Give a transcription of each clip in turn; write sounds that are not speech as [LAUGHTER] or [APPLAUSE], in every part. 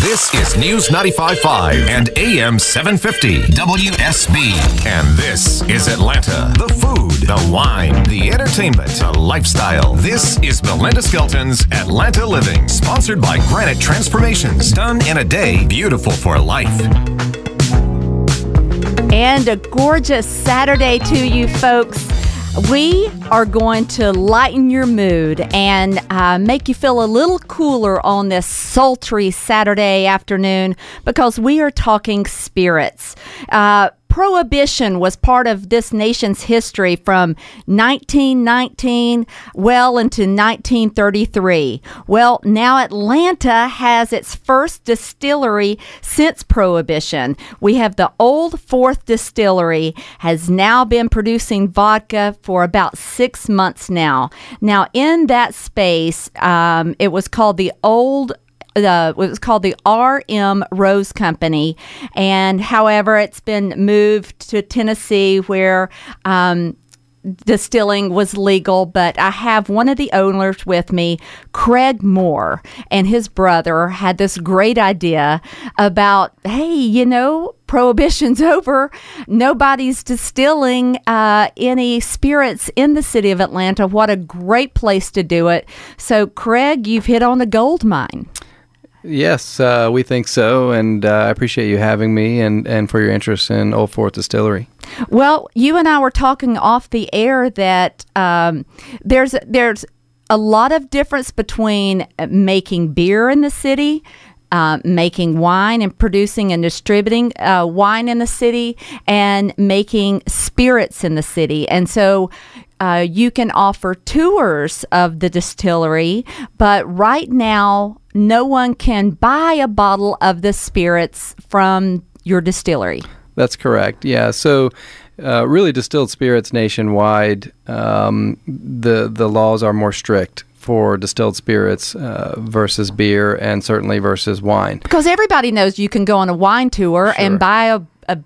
This is News 95.5 and AM 750 WSB. And this is Atlanta. The food, the wine, the entertainment, the lifestyle. This is Belinda Skelton's Atlanta Living, sponsored by Granite Transformations. Done in a day, beautiful for life. And a gorgeous Saturday to you folks. We are going to lighten your mood and uh, make you feel a little cooler on this sultry Saturday afternoon because we are talking spirits. Uh, Prohibition was part of this nation's history from 1919 well into 1933. Well, now Atlanta has its first distillery since Prohibition. We have the Old Fourth Distillery has now been producing vodka for about six months now. Now, in that space, um, it was called the Old the it was called the RM Rose Company, and however, it's been moved to Tennessee where. Um, distilling was legal, but I have one of the owners with me, Craig Moore, and his brother had this great idea about, hey, you know, prohibition's [LAUGHS] over. Nobody's distilling uh, any spirits in the city of Atlanta. What a great place to do it. So, Craig, you've hit on the gold mine. Yes, uh, we think so, and uh, I appreciate you having me and, and for your interest in Old Fourth Distillery. Well, you and I were talking off the air that um, there's there's a lot of difference between making beer in the city. Uh, making wine and producing and distributing uh, wine in the city and making spirits in the city. And so uh, you can offer tours of the distillery, but right now no one can buy a bottle of the spirits from your distillery. That's correct. Yeah. So, uh, really, distilled spirits nationwide, um, the the laws are more strict for distilled spirits uh, versus beer, and certainly versus wine. Because everybody knows you can go on a wine tour Sure. and buy a, a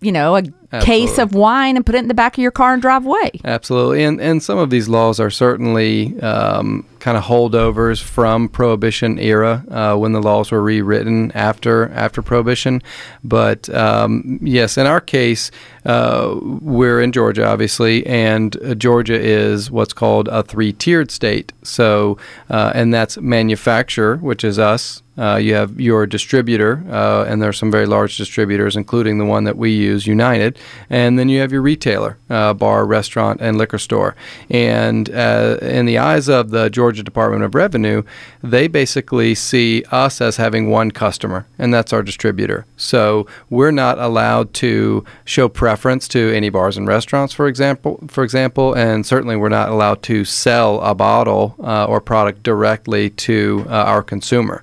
you know, a case of wine and put it in the back of your car and drive away. Absolutely, and and some of these laws are certainly um, kind of holdovers from Prohibition era uh, when the laws were rewritten after after Prohibition. But um, yes, in our case, uh, we're in Georgia, obviously, and uh, Georgia is what's called a three-tiered state. So, uh, and that's manufacturer, which is us. Uh, you have your distributor, uh, and there are some very large distributors, including the one that we use, United. And then you have your retailer, uh, bar, restaurant, and liquor store. And uh, in the eyes of the Georgia Department of Revenue, they basically see us as having one customer, and that's our distributor. So we're not allowed to show preference to any bars and restaurants, for example, for example, and certainly we're not allowed to sell a bottle uh, or product directly to uh, our consumer.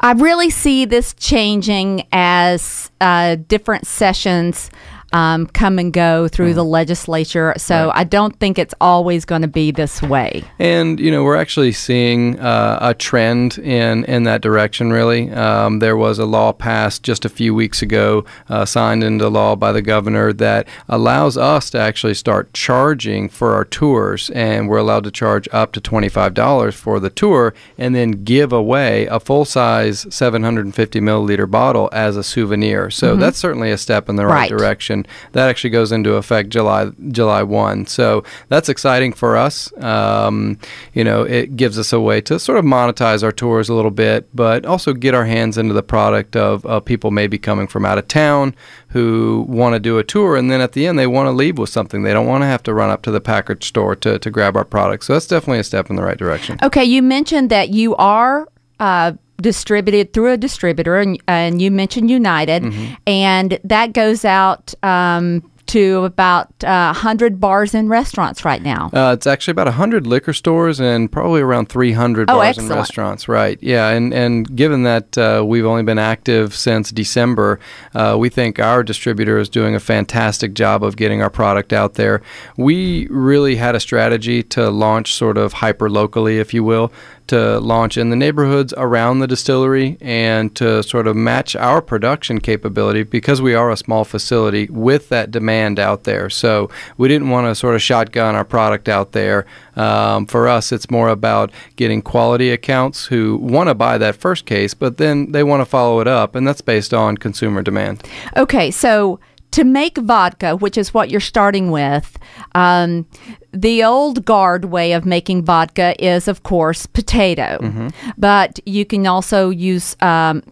I really see this changing as uh, different sessions um, come and go through the legislature. So I don't think it's always going to be this way. And you know, we're actually seeing uh, a trend in in that direction. Really, um, there was a law passed just a few weeks ago, uh, signed into law by the governor that allows us to actually start charging for our tours, and we're allowed to charge up to twenty five dollars for the tour, and then give away a full size seven hundred and fifty milliliter bottle as a souvenir. So that's certainly a step in the right, Right. direction. That actually goes into effect July July one. So that's exciting for us. Um, you know, it gives us a way to sort of monetize our tours a little bit, but also get our hands into the product of, of people maybe coming from out of town who want to do a tour, and then at the end they want to leave with something. They don't want to have to run up to the package store to, to grab our product. So that's definitely a step in the right direction. Okay, you mentioned that you are uh, distributed through a distributor, and, and you mentioned United, and that goes out um, to about uh, 100 bars and restaurants right now. Uh, it's actually about 100 liquor stores and probably around 300 Oh, bars excellent. and restaurants. Right. Yeah. And, and given that uh, we've only been active since December, uh, we think our distributor is doing a fantastic job of getting our product out there. We really had a strategy to launch sort of hyper locally, if you will, to launch in the neighborhoods around the distillery and to sort of match our production capability because we are a small facility with that demand out there. So we didn't want to sort of shotgun our product out there. Um, for us, it's more about getting quality accounts who want to buy that first case, but then they want to follow it up, and that's based on consumer demand. Okay, so to make vodka, which is what you're starting with, um, the old guard way of making vodka is, of course, potato. Mm-hmm. But you can also use um,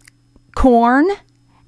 corn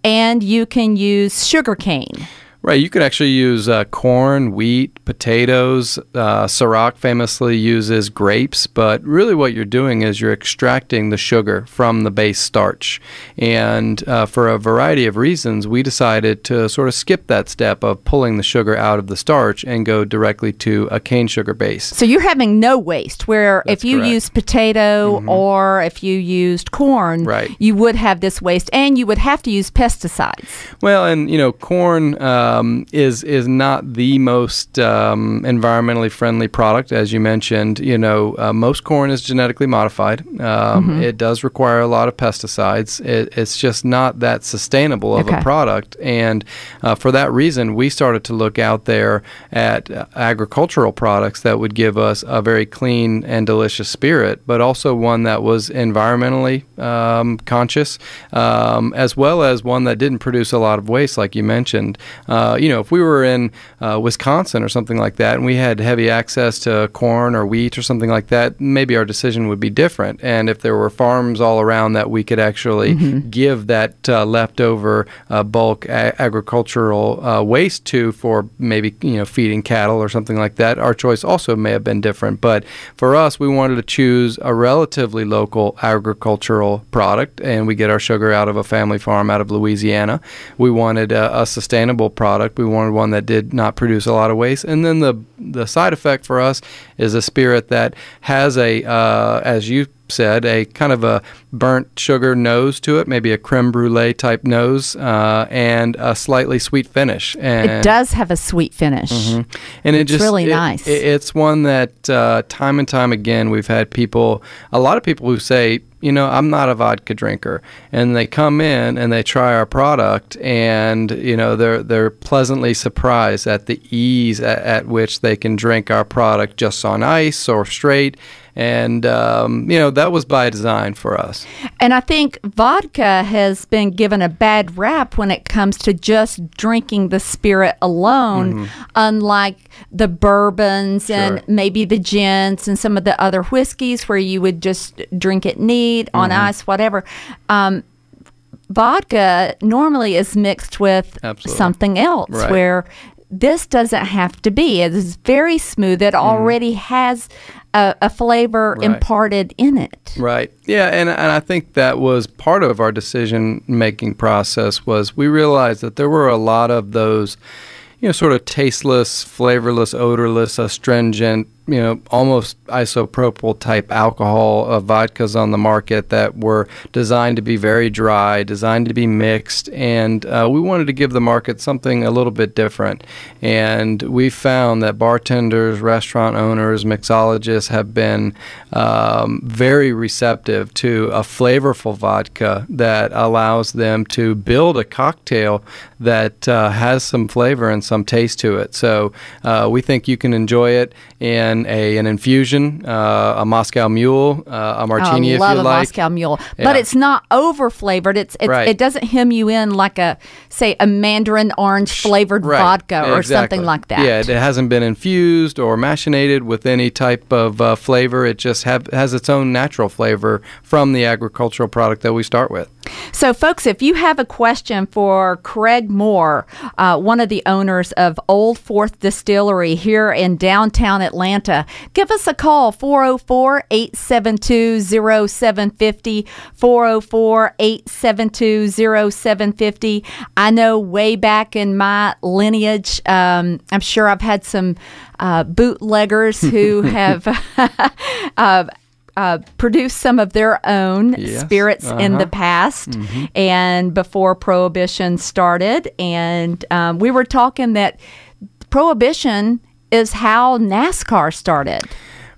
and you can use sugar cane. Right, you could actually use uh, corn, wheat, potatoes. Uh, Ciroc famously uses grapes, but really what you're doing is you're extracting the sugar from the base starch. And uh, for a variety of reasons, we decided to sort of skip that step of pulling the sugar out of the starch and go directly to a cane sugar base. So you're having no waste. Where That's if you correct. Mm-hmm. used potato or if you used corn, Right. you would have this waste, and you would have to use pesticides. Well, and you know, corn um, is is not the most um, environmentally friendly product, as you mentioned. You know, uh, most corn is genetically modified. Um, It does require a lot of pesticides. It, it's just not that sustainable of Okay. a product, and uh, for that reason, we started to look out there at uh, agricultural products that would give us a very clean and delicious spirit, but also one that was environmentally um, conscious, um, as well as one that didn't produce a lot of waste, like you mentioned. Uh, you know, if we were in uh, Wisconsin or something like that, and we had heavy access to corn or wheat or something like that, maybe our decision would be different. And if there were farms all around that we could actually give that uh, leftover uh, bulk a- agricultural uh, waste to for maybe you know feeding cattle or something like that, our choice also may have been different. But for us, we wanted to choose a relatively local agricultural product, and we get our sugar out of a family farm out of Louisiana. We wanted a, a sustainable product. We wanted one that did not produce a lot of waste, and then the the side effect for us is a spirit that has a, uh, as you said, a kind of a burnt sugar nose to it, maybe a creme brulee type nose, uh, and a slightly sweet finish. And It does have a sweet finish. and it It's just really it- nice. it- it's one that uh, time and time again we've had people, a lot of people who say, you know, I'm not a vodka drinker, and they come in and they try our product, and you know they're they're pleasantly surprised at the ease at, at which they can drink our product just on ice or straight. And um, you know that was by design for us. And I think vodka has been given a bad rap when it comes to just drinking the spirit alone, unlike the bourbons and Mm-hmm. Maybe the gins and some of the other whiskeys where you would just drink it neat on Mm-hmm. ice, whatever. Um, vodka normally is mixed with Absolutely. something else Right. where this doesn't have to be. It is very smooth. It already has a, a flavor Mm-hmm. Right. imparted in it. Right. Yeah, and and I think that was part of our decision making process was we realized that there were a lot of those you know sort of tasteless, flavorless, odorless, astringent, you know, almost isopropyl type alcohol uh, vodkas on the market that were designed to be very dry, designed to be mixed, and uh, we wanted to give the market something a little bit different. And we found that bartenders, restaurant owners, mixologists have been um, very receptive to a flavorful vodka that allows them to build a cocktail that uh, has some flavor and some taste to it. So uh, we think you can enjoy it in a an infusion, uh, a Moscow Mule, uh, a martini I if love a. Moscow Mule, Yeah. but it's not over flavored. It's, it's Right. it doesn't hem you in like a say a mandarin orange flavored Right. vodka or Exactly. something like that. Yeah, it hasn't been infused or machinated with any type of uh, flavor. It just have, has its own natural flavor from the agricultural product that we start with. So, folks, if you have a question for Craig Moore, uh, one of the owners of Old Fourth Distillery here in downtown Atlanta, give us a call 404 872 0750. 404 872 0750. I know way back in my lineage, um, I'm sure I've had some uh, bootleggers who [LAUGHS] have. [LAUGHS] uh, uh, produced some of their own Yes, spirits in the uh-huh. past and before prohibition started and um, we were talking that prohibition is how nascar started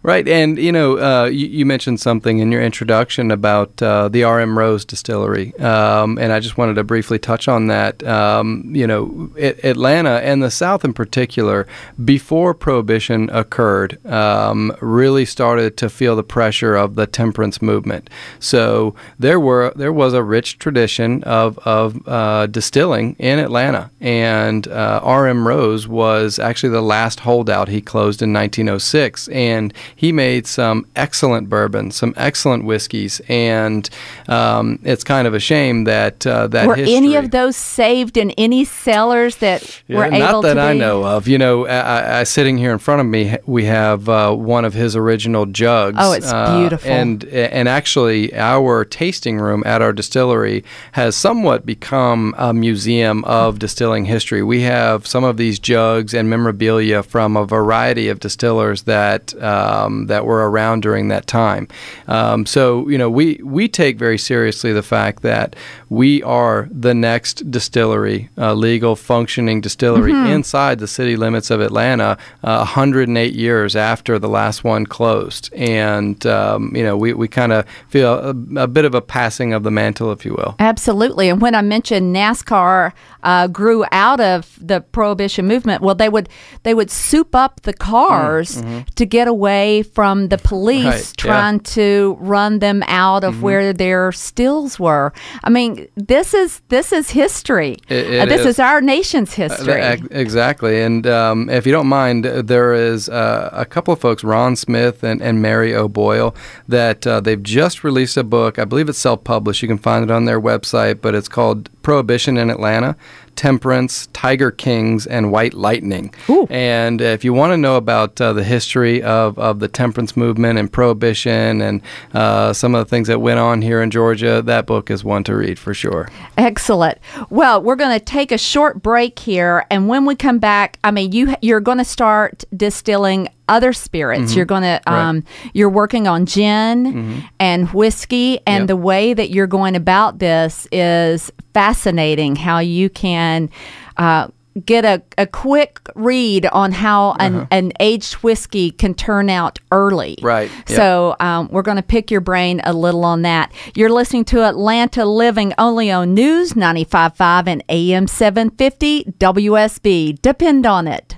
Right, and you know, uh, you, you, mentioned something in your introduction about uh, the R.M. Rose Distillery, um, and I just wanted to briefly touch on that. Um, you know, it, Atlanta and the South in particular, before Prohibition occurred, um, really started to feel the pressure of the temperance movement. So there were there was a rich tradition of of uh, distilling in Atlanta, and uh, R.M. Rose was actually the last holdout. He closed in 1906, and he made some excellent bourbon, some excellent whiskeys, and um, it's kind of a shame that uh, that were history, any of those saved in any cellars that yeah, were able not that I know of. You know, I, I, sitting here in front of me, we have uh, one of his original jugs. Oh, it's uh, beautiful. And and actually, our tasting room at our distillery has somewhat become a museum of distilling history. We have some of these jugs and memorabilia from a variety of distillers that. Um, um, that were around during that time. Um, so you know we we take very seriously the fact that we are the next distillery, uh, legal functioning distillery mm-hmm. inside the city limits of Atlanta, uh, 108 years after the last one closed, and um, you know we, we kind of feel a, a, bit of a passing of the mantle, if you will. Absolutely, and when I mentioned NASCAR uh, grew out of the prohibition movement, well they would they would soup up the cars mm-hmm. to get away from the police right, trying yeah. to run them out of mm-hmm. where their stills were. I mean, this is this is history. It, it uh, this is. is. our nation's uh, history. Uh, exactly. And um, if you don't mind, there is uh, a couple of folks, Ron Smith and, and Mary O'Boyle, that uh, they've just released a book. I believe it's self-published. You can find it on their website, but it's called Prohibition in Atlanta Temperance, Tiger Kings, and White Lightning. Ooh. And uh, if you want to know about uh, the history of, of the temperance movement and prohibition and uh, some of the things that went on here in Georgia, that book is one to read for sure. Excellent. Well, we're going to take a short break here, and when we come back, I mean, you you're going to start distilling other spirits. Mm-hmm. You're going to um, right. you're working on gin mm-hmm. and whiskey, and yep. the way that you're going about this is fascinating. How you can. Uh, get a, a quick read on how an, uh-huh. an aged whiskey can turn out early. Right. Yep. So um, we're going to pick your brain a little on that. You're listening to Atlanta Living only on News 95.5 and AM 750 WSB. Depend on it.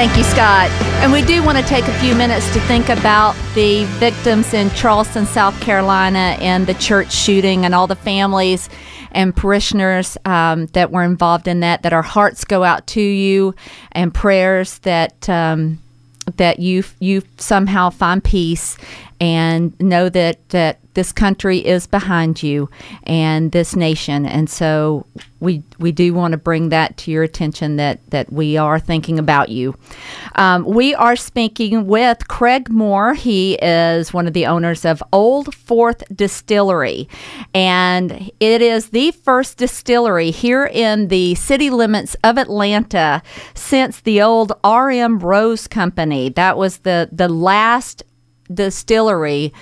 Thank you, Scott. And we do want to take a few minutes to think about the victims in Charleston, South Carolina, and the church shooting, and all the families and parishioners um, that were involved in that. That our hearts go out to you, and prayers that um, that you you somehow find peace and know that that this country is behind you and this nation. And so we we do want to bring that to your attention that that we are thinking about you. Um, we are speaking with craig moore. He is one of the owners of old fourth distillery. And it is the first distillery here in the city limits of atlanta since the old rm rose company. That was the the last distillery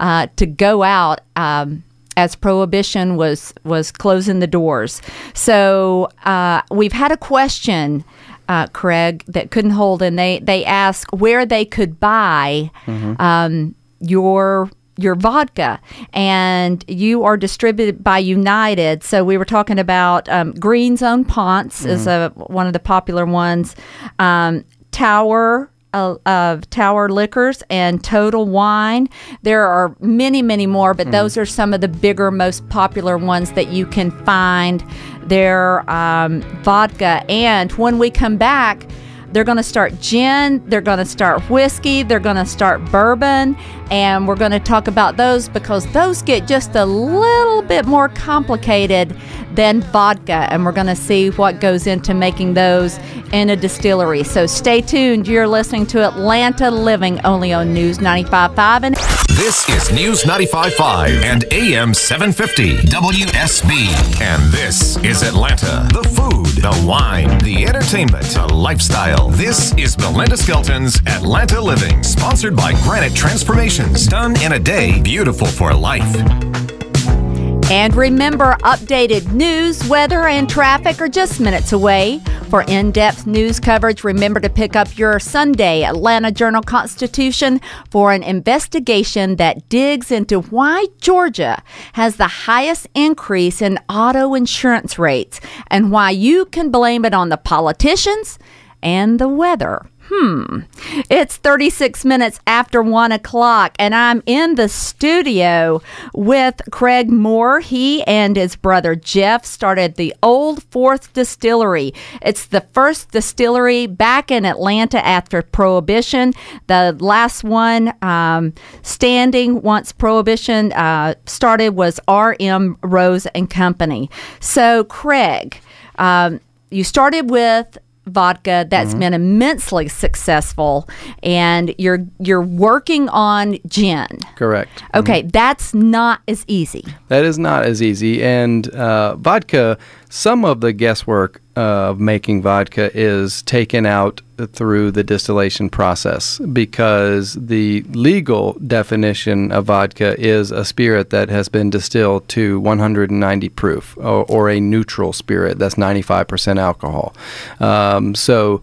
uh, to go out um, as prohibition was was closing the doors. So uh, we've had a question. Uh, Craig, that couldn't hold, and they they ask where they could buy mm-hmm. um, your your vodka, and you are distributed by United. So we were talking about um, Green's Own Ponce mm-hmm. is a, one of the popular ones. Um, Tower of Tower Liquors and Total Wine. There are many, many more, but mm. those are some of the bigger, most popular ones that you can find. Their um, vodka. And when we come back, they're going to start gin, they're going to start whiskey, they're going to start bourbon, and we're going to talk about those because those get just a little bit more complicated than vodka, and we're going to see what goes into making those in a distillery. So stay tuned. You're listening to Atlanta Living only on News 95.5 and This is News 95.5 and AM 750 WSB. And this is Atlanta. The food, the wine, the entertainment, the lifestyle. This is Belinda Skelton's Atlanta Living, sponsored by Granite Transformations. Done in a day, beautiful for life. And remember, updated news, weather, and traffic are just minutes away For in depth news coverage, remember to pick up your Sunday Atlanta Journal Constitution for an investigation that digs into why Georgia has the highest increase in auto insurance rates and why you can blame it on the politicians and the weather. Hmm. It's 36 minutes after one o'clock, and I'm in the studio with Craig Moore. He and his brother Jeff started the Old Fourth Distillery. It's the first distillery back in Atlanta after Prohibition. The last one um, standing once Prohibition uh, started was R.M. Rose and Company. So, Craig, um, you started with vodka that's Mm-hmm. been immensely successful and you're you're working on gin Correct. okay that's not as easy That is not as easy. And uh, vodka, some of the guesswork of making vodka is taken out through the distillation process because the legal definition of vodka is a spirit that has been distilled to 190 proof or, or a neutral spirit that's 95% alcohol. Um, so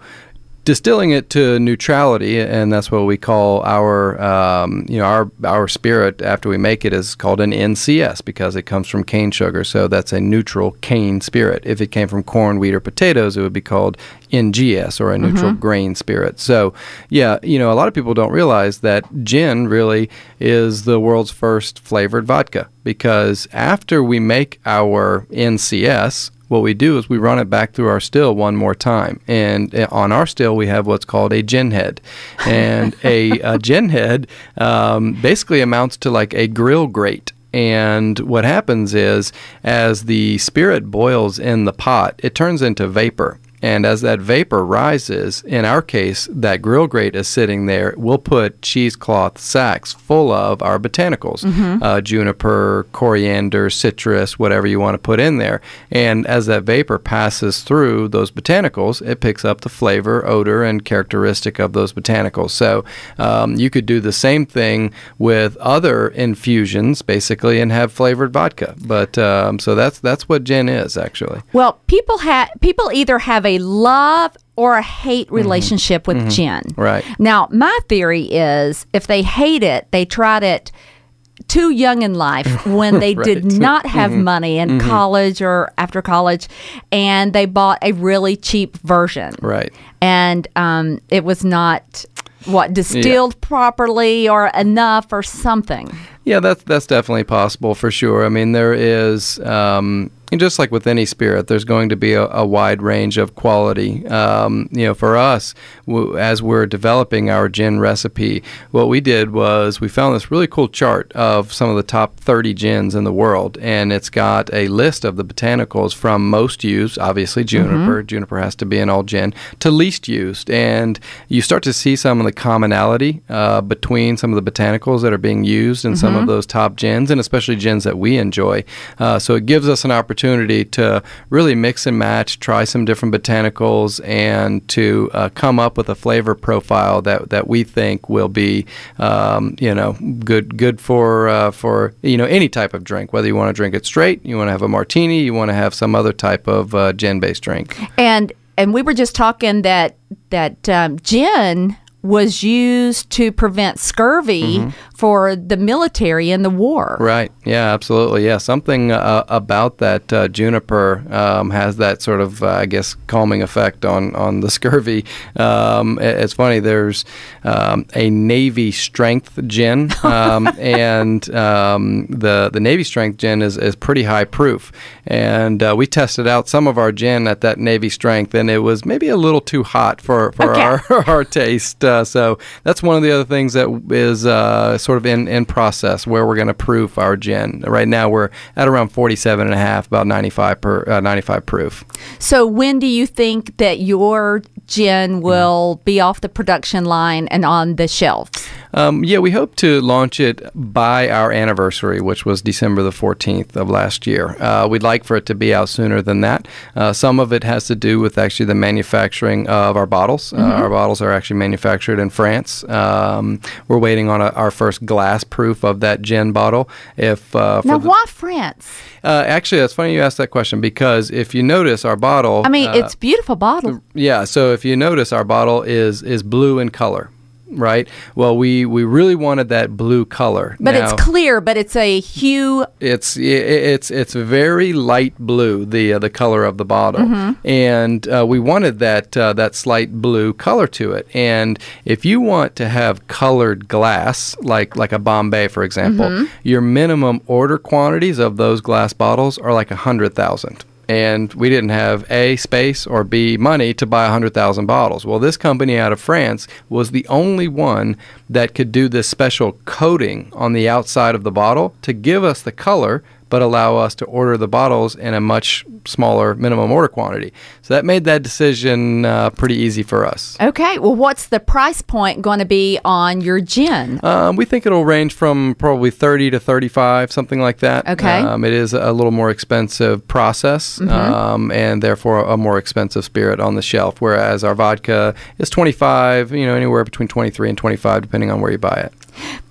distilling it to neutrality, and that's what we call our, um, you know, our our spirit after we make it is called an NCS because it comes from cane sugar. So that's a neutral cane spirit. If it came from corn, wheat, or potatoes, it would be called NGS or a neutral grain spirit. So, yeah, you know, a lot of people don't realize that gin really is the world's first flavored vodka because after we make our NCS, what we do is we run it back through our still one more time. And uh, on our still, we have what's called a gin head. And [LAUGHS] a, a gin head um, basically amounts to like a grill grate. And what happens is, as the spirit boils in the pot, it turns into vapor. And as that vapor rises, in our case, that grill grate is sitting there. We'll put cheesecloth sacks full of our botanicals uh, juniper, coriander, citrus, whatever you want to put in there. And as that vapor passes through those botanicals, it picks up the flavor, odor, and characteristic of those botanicals. So um, you could do the same thing with other infusions, basically, and have flavored vodka. But um, so that's that's what gin is actually. well people have people either have a love or a hate relationship with gin Right. now my theory is if they hate it they tried it too young in life [LAUGHS] when they did not have money in college or after college and they bought a really cheap version. Right. and um, it was not what distilled properly or enough or something. Yeah, that's that's definitely possible for sure. I mean, there is um, and just like with any spirit, there's going to be a, a wide range of quality. Um, you know, for us, w- as we're developing our gin recipe, what we did was we found this really cool chart of some of the top 30 gins in the world, and it's got a list of the botanicals from most used, obviously juniper. Juniper has to be in all gin to least used, and you start to see some of the commonality uh, between some of the botanicals that are being used in some of those top gins, and especially gins that we enjoy. Uh, so it gives us an opportunity to really mix and match, try some different botanicals, and to uh, come up with a flavor profile that, that we think will be, um, you know, good good for uh, for you know any type of drink. Whether you want to drink it straight, you want to have a martini, you want to have some other type of uh, gin-based drink. and and we were just talking that that um, gin was used to prevent scurvy for the military in the war. Right. Yeah, absolutely. Yeah, something uh, about that uh, juniper um, has that sort of, uh, I guess, calming effect on on the scurvy. Um, it- it's funny. There's um, a Navy strength gin, um, [LAUGHS] and um, the the Navy strength gin is, is pretty high proof. And uh, we tested out some of our gin at that Navy strength, and it was maybe a little too hot for for Okay. our [LAUGHS] our taste. Uh, so that's one of the other things that is uh, sort of in, in process where we're going to proof our gin. Right now we're at around 47 and a half, about 95 per uh, 95 proof. So when do you think that your gin will be off the production line and on the shelves? Um, yeah, we hope to launch it by our anniversary, which was December the 14th of last year. Uh, we'd like for it to be out sooner than that. Uh, some of it has to do with actually the manufacturing of our bottles. Uh, our bottles are actually manufactured in France. Um, we're waiting on a, our first glass proof of that gin bottle. If uh, Now, the- why France? uh, actually, it's funny you asked that question because if you notice our bottle, I mean, uh, it's beautiful bottle. yeah. So if you notice, our bottle is is blue in color, right? Well, we we really wanted that blue color. But Now, it's clear, but it's a hue. it's it's it's very light blue, the uh, the color of the bottle, Mm-hmm. and uh, we wanted that uh, that slight blue color to it. And if you want to have colored glass, like like a Bombay, for example, Mm-hmm. your minimum order quantities of those glass bottles are like a hundred thousand. And we didn't have A, space, or B, money to buy 100,000 bottles. Well, this company out of France was the only one that could do this special coating on the outside of the bottle to give us the color, but allow us to order the bottles in a much smaller minimum order quantity. So that made that decision uh, pretty easy for us. Okay, well, what's the price point going to be on your gin? Um, we think it'll range from probably 30 to 35, something like that. Okay. Um, it is a little more expensive process um, and therefore a more expensive spirit on the shelf, whereas our vodka is 25, you know, anywhere between 23 and 25, depending on where you buy it.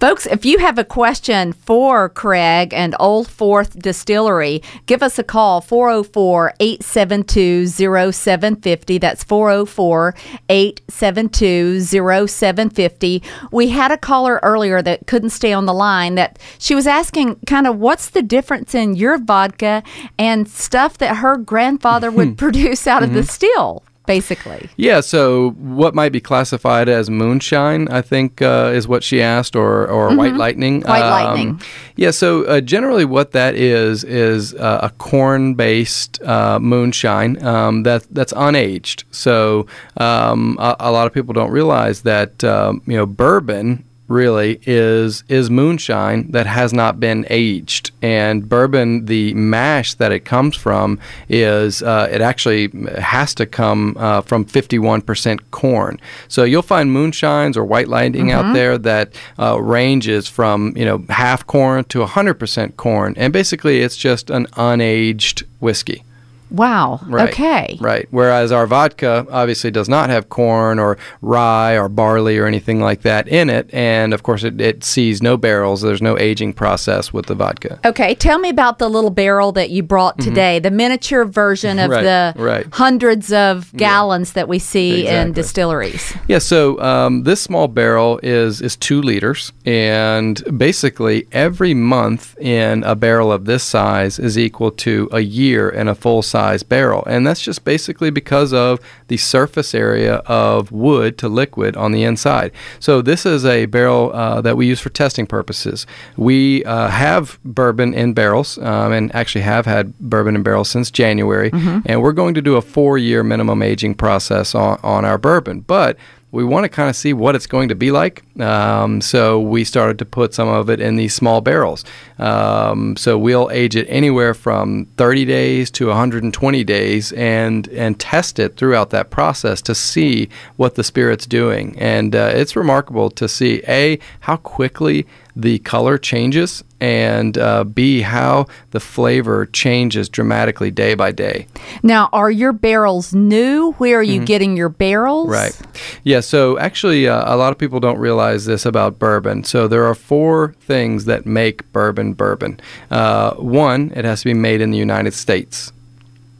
Folks, if you have a question for Craig and Old Fourth Distillery, give us a call 404 872 0750. That's 404 872 0750. We had a caller earlier that couldn't stay on the line that she was asking kind of what's the difference in your vodka and stuff that her grandfather would [LAUGHS] produce out of the mm-hmm. still, basically. Yeah, so what might be classified as moonshine, I think, uh, is what she asked, or, or white lightning. Mm-hmm. White lightning. Yeah, so uh, generally what that is is uh, a corn-based uh, moonshine um, that that's unaged. So um, a, a lot of people don't realize that um, you know bourbon really is is moonshine that has not been aged. And bourbon the mash that it comes from is uh, it actually has to come uh, from 51% corn. So you'll find moonshines or white lightning out there that uh, ranges from you know half corn to 100% corn. And basically it's just an unaged whiskey Wow. Right. Okay. Right. Whereas our vodka obviously does not have corn or rye or barley or anything like that in it. And of course, it, it sees no barrels. There's no aging process with the vodka. Okay, tell me about the little barrel that you brought today, the miniature version of Mm-hmm. Right, the right. hundreds of gallons that we see in distilleries. Yeah, so um, this small barrel is is two liters, and basically every month in a barrel of this size is equal to a year in a full size barrel, and that's just basically because of the surface area of wood to liquid on the inside. So this is a barrel uh, that we use for testing purposes. We uh, have bourbon in barrels, um, and actually have had bourbon in barrels since January, and we're going to do a four-year minimum aging process on, on our bourbon, but we want to kind of see what it's going to be like. Um, so we started to put some of it in these small barrels. Um, so we'll age it anywhere from 30 days to 120 days and and test it throughout that process to see what the spirit's doing. And uh, it's remarkable to see a how quickly the color changes and uh, b how the flavor changes dramatically day by day. Now, are your barrels new? Where are you getting your barrels? Mm-hmm. Right. Yeah. So actually, uh, a lot of people don't realize this about bourbon. So there are four things that make bourbon bourbon. Uh, one, it has to be made in the United States.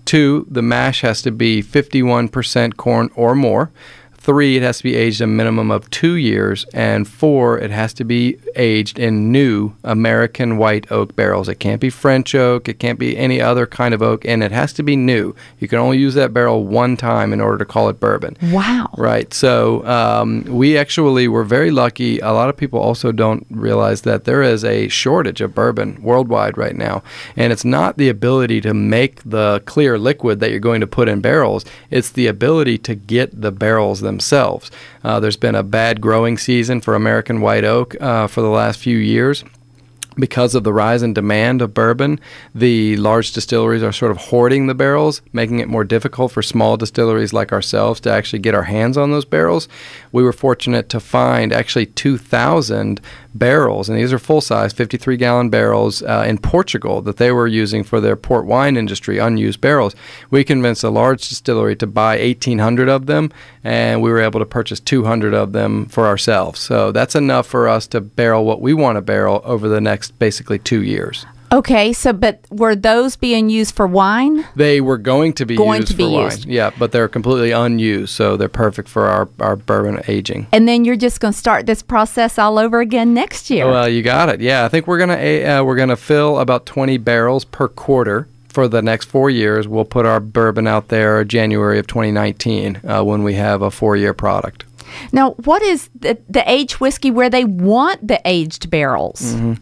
Two, the mash has to be 51% corn or more. Three, it has to be aged a minimum of two years. And four, it has to be aged in new American white oak barrels. It can't be French oak, it can't be any other kind of oak, and it has to be new. You can only use that barrel one time in order to call it bourbon. Wow. Right. So um, we actually were very lucky. A lot of people also don't realize that there is a shortage of bourbon worldwide right now. And it's not the ability to make the clear liquid that you're going to put in barrels, it's the ability to get the barrels themselves. Uh, there's been a bad growing season for American white oak uh, for the last few years because of the rise in demand of bourbon, the large distilleries are sort of hoarding the barrels, making it more difficult for small distilleries like ourselves to actually get our hands on those barrels. We were fortunate to find actually 2,000 barrels, and these are full size 53 gallon barrels uh, in Portugal that they were using for their port wine industry, unused barrels. We convinced a large distillery to buy 1,800 of them, and we were able to purchase 200 of them for ourselves. So that's enough for us to barrel what we want to barrel over the next basically two years. Okay, so but were those being used for wine? They were going to be Going used to be for wine. Yeah, but they're completely unused, so they're perfect for our, our bourbon aging. And then you're just going to start this process all over again next year. Well, you got it. Yeah, I think we're gonna uh, we're gonna fill about 20 barrels per quarter for the next four years. We'll put our bourbon out there January of 2019 uh, when we have a four year product. Now, what is the, the aged whiskey where they want the aged barrels? Mm-hmm.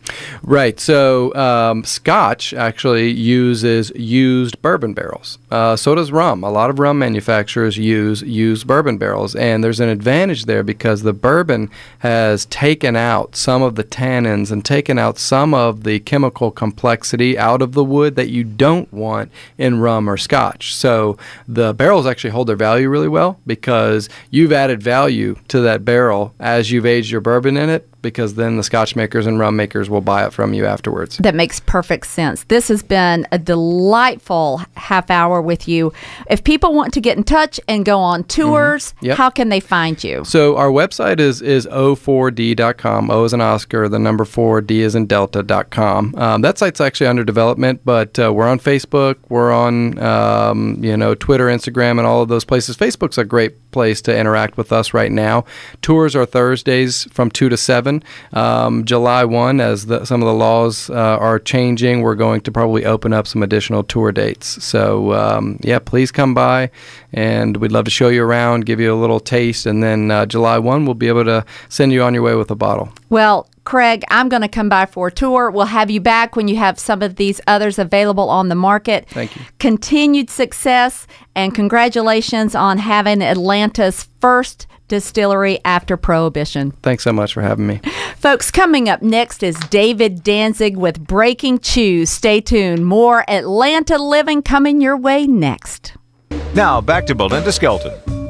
Right. So um, Scotch actually uses used bourbon barrels. Uh, so does rum. A lot of rum manufacturers use used bourbon barrels, and there's an advantage there because the bourbon has taken out some of the tannins and taken out some of the chemical complexity out of the wood that you don't want in rum or Scotch. So the barrels actually hold their value really well because you've added value to that barrel as you've aged your bourbon in it because then the scotch makers and rum makers will buy it from you afterwards. That makes perfect sense. This has been a delightful half hour with you. If people want to get in touch and go on tours, Mm-hmm. Yep. how can they find you? So our website is is o4d.com. O is an Oscar, the number four, D is in Delta.com. Um, that site's actually under development, but uh, we're on Facebook, we're on um, you know Twitter, Instagram, and all of those places. Facebook's a great place to interact with us right now. Tours are Thursdays from two to Um, July one, as the, some of the laws uh, are changing, we're going to probably open up some additional tour dates. So um, yeah, please come by, and we'd love to show you around, give you a little taste, and then uh, July one, we'll be able to send you on your way with a bottle. Well, Craig, I'm going to come by for a tour. We'll have you back when you have some of these others available on the market. Thank you. Continued success and congratulations on having Atlanta's first distillery after Prohibition. Thanks so much for having me. Folks, coming up next is David Danzig with Breaking Chews. Stay tuned. More Atlanta living coming your way next. Now back to Belinda Skelton.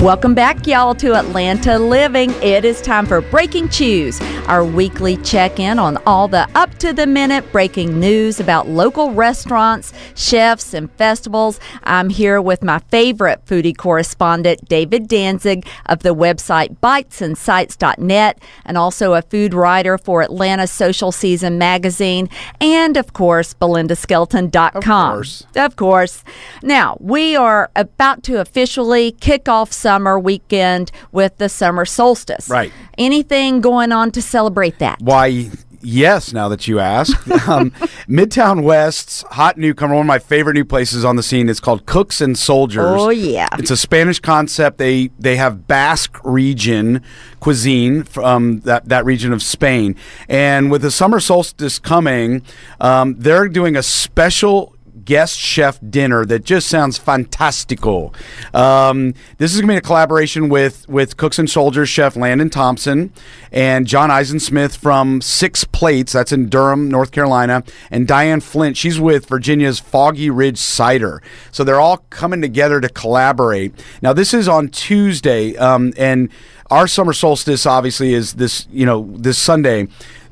Welcome back, y'all, to Atlanta Living. It is time for Breaking Chews, our weekly check in on all the up to the minute breaking news about local restaurants, chefs, and festivals. I'm here with my favorite foodie correspondent, David Danzig of the website bitesandsites.net, and also a food writer for Atlanta Social Season magazine, and of course, BelindaSkelton.com. Of course. Of course. Now, we are about to officially kick off summer weekend with the summer solstice. Right. Anything going on to celebrate that? Why, yes, now that you ask. [LAUGHS] um, Midtown West's hot newcomer, one of my favorite new places on the scene, is called Cooks and Soldiers. Oh, yeah. It's a Spanish concept. They they have Basque region cuisine from that, that region of Spain. And with the summer solstice coming, um, they're doing a special guest chef dinner that just sounds fantastical. Um, this is going to be a collaboration with with Cooks and Soldiers chef Landon Thompson and John Eisensmith from Six Plates. That's in Durham, North Carolina, and Diane Flynt. She's with Virginia's Foggy Ridge Cider. So they're all coming together to collaborate. Now this is on Tuesday, um, and our summer solstice obviously is this you know this Sunday.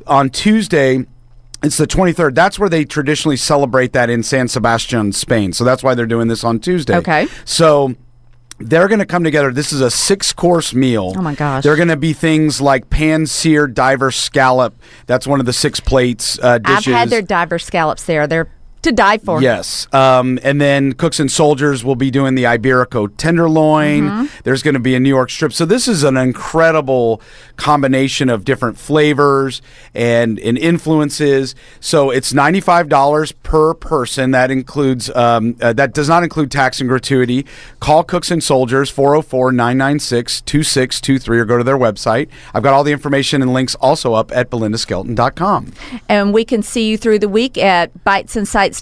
On Tuesday, it's the 23rd. That's where they traditionally celebrate that in San Sebastian, Spain. So that's why they're doing this on Tuesday. Okay. So they're going to come together. This is a six course meal. Oh my gosh. They're going to be things like pan seared diver scallop. That's one of the six plates uh, dishes. I've had their diver scallops there. They're to die for. Yes. Um, and then Cooks and Soldiers will be doing the Iberico tenderloin. Mm-hmm. There's going to be a New York strip. So this is an incredible combination of different flavors and, and influences. So it's $95 per person. That includes, um, uh, that does not include tax and gratuity. Call Cooks and Soldiers 404 996 2623 or go to their website. I've got all the information and links also up at belindaskelton.com. And we can see you through the week at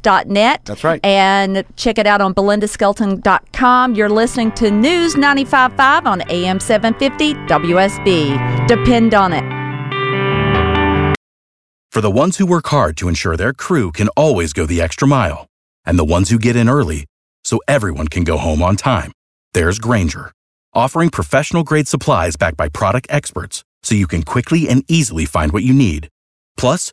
bitesandsites.net. That's right. And check it out on belindaskelton.com. You're listening to News 95.5 on AM 750 WSB. Depend on it. For the ones who work hard to ensure their crew can always go the extra mile, and the ones who get in early so everyone can go home on time, there's Grainger, offering professional grade supplies backed by product experts so you can quickly and easily find what you need. Plus,